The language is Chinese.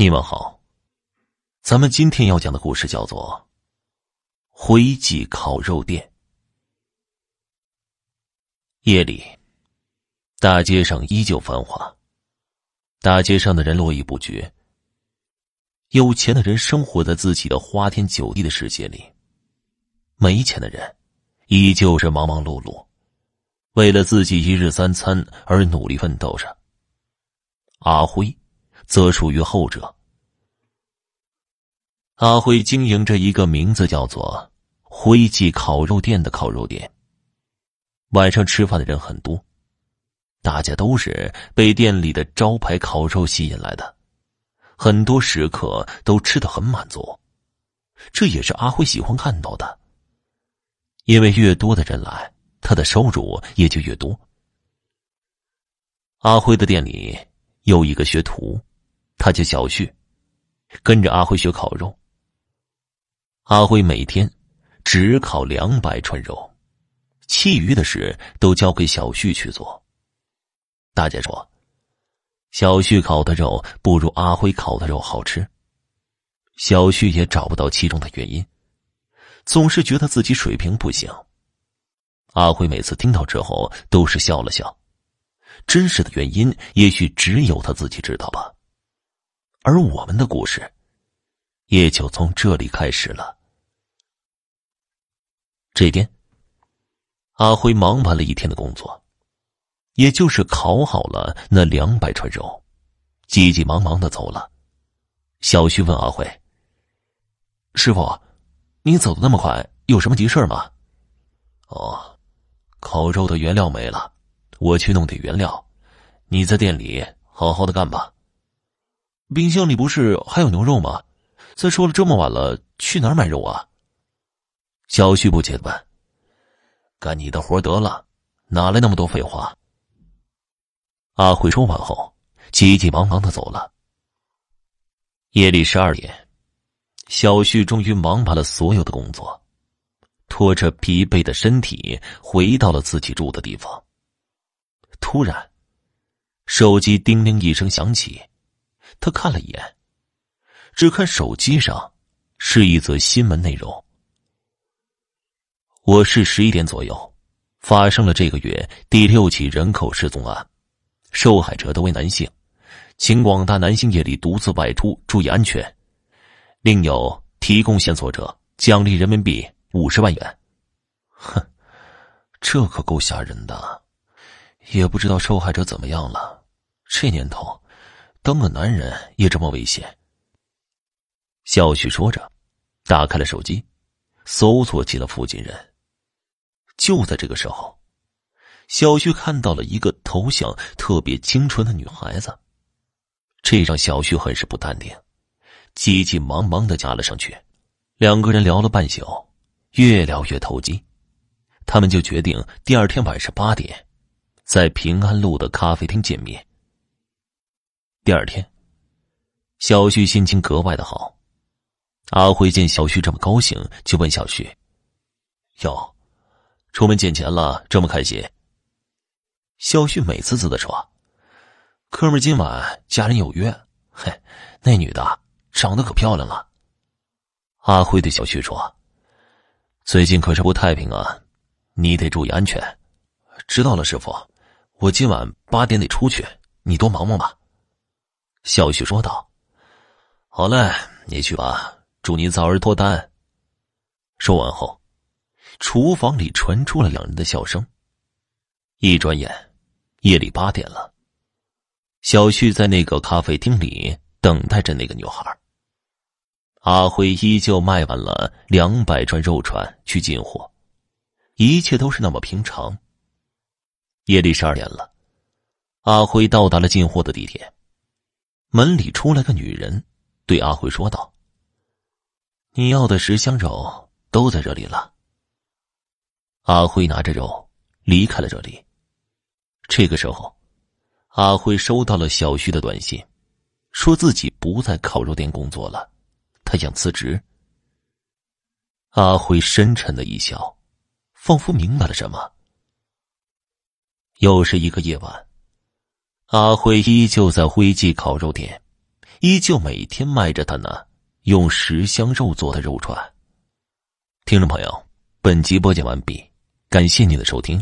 你们好，咱们今天要讲的故事叫做《灰记烤肉店》。夜里，大街上依旧繁华，大街上的人络绎不绝。有钱的人生活在自己的花天酒地的世界里，没钱的人依旧是忙忙碌碌，为了自己一日三餐而努力奋斗着。阿辉。则属于后者。阿辉经营着一个名字叫做“辉记烤肉店”的烤肉店。晚上吃饭的人很多，大家都是被店里的招牌烤肉吸引来的，很多食客都吃得很满足，这也是阿辉喜欢看到的。因为越多的人来，他的收入也就越多。阿辉的店里有一个学徒。他叫小旭，跟着阿辉学烤肉。阿辉每天只烤两百串肉，其余的事都交给小旭去做。大家说，小旭烤的肉不如阿辉烤的肉好吃。小旭也找不到其中的原因，总是觉得自己水平不行。阿辉每次听到之后都是笑了笑，真实的原因也许只有他自己知道吧。而我们的故事，也就从这里开始了。这天，阿辉忙完了一天的工作，也就是烤好了那两百串肉，急急忙忙的走了。小旭问阿辉：“师傅，你走的那么快，有什么急事吗？”“哦，烤肉的原料没了，我去弄点原料，你在店里好好的干吧。”冰箱里不是还有牛肉吗？再说了，这么晚了，去哪儿买肉啊？小旭不解的问：“干你的活得了，哪来那么多废话？”阿辉说完后，急急忙忙的走了。夜里十二点，小旭终于忙完了所有的工作，拖着疲惫的身体回到了自己住的地方。突然，手机叮铃一声响起。他看了一眼，只看手机上是一则新闻内容。我市十一点左右发生了这个月第六起人口失踪案，受害者都为男性，请广大男性夜里独自外出注意安全。另有提供线索者奖励人民币五十万元。哼，这可够吓人的，也不知道受害者怎么样了。这年头。当个男人也这么危险。小旭说着，打开了手机，搜索起了附近人。就在这个时候，小旭看到了一个头像特别清纯的女孩子，这让小旭很是不淡定，急急忙忙的加了上去。两个人聊了半宿，越聊越投机，他们就决定第二天晚上八点，在平安路的咖啡厅见面。第二天，小旭心情格外的好。阿辉见小旭这么高兴，就问小旭：“哟，出门捡钱了，这么开心？”小旭美滋滋的说：“哥们今晚家人有约，嘿，那女的长得可漂亮了。”阿辉对小旭说：“最近可是不太平啊，你得注意安全。”知道了，师傅，我今晚八点得出去，你多忙忙吧。小旭说道：“好嘞，你去吧，祝你早日脱单。”说完后，厨房里传出了两人的笑声。一转眼，夜里八点了。小旭在那个咖啡厅里等待着那个女孩。阿辉依旧卖完了两百串肉串去进货，一切都是那么平常。夜里十二点了，阿辉到达了进货的地点。门里出来个女人，对阿辉说道：“你要的十箱肉都在这里了。”阿辉拿着肉离开了这里。这个时候，阿辉收到了小旭的短信，说自己不在烤肉店工作了，他想辞职。阿辉深沉的一笑，仿佛明白了什么。又是一个夜晚。阿辉依旧在辉记烤肉店，依旧每天卖着他那用十香肉做的肉串。听众朋友，本集播讲完毕，感谢您的收听。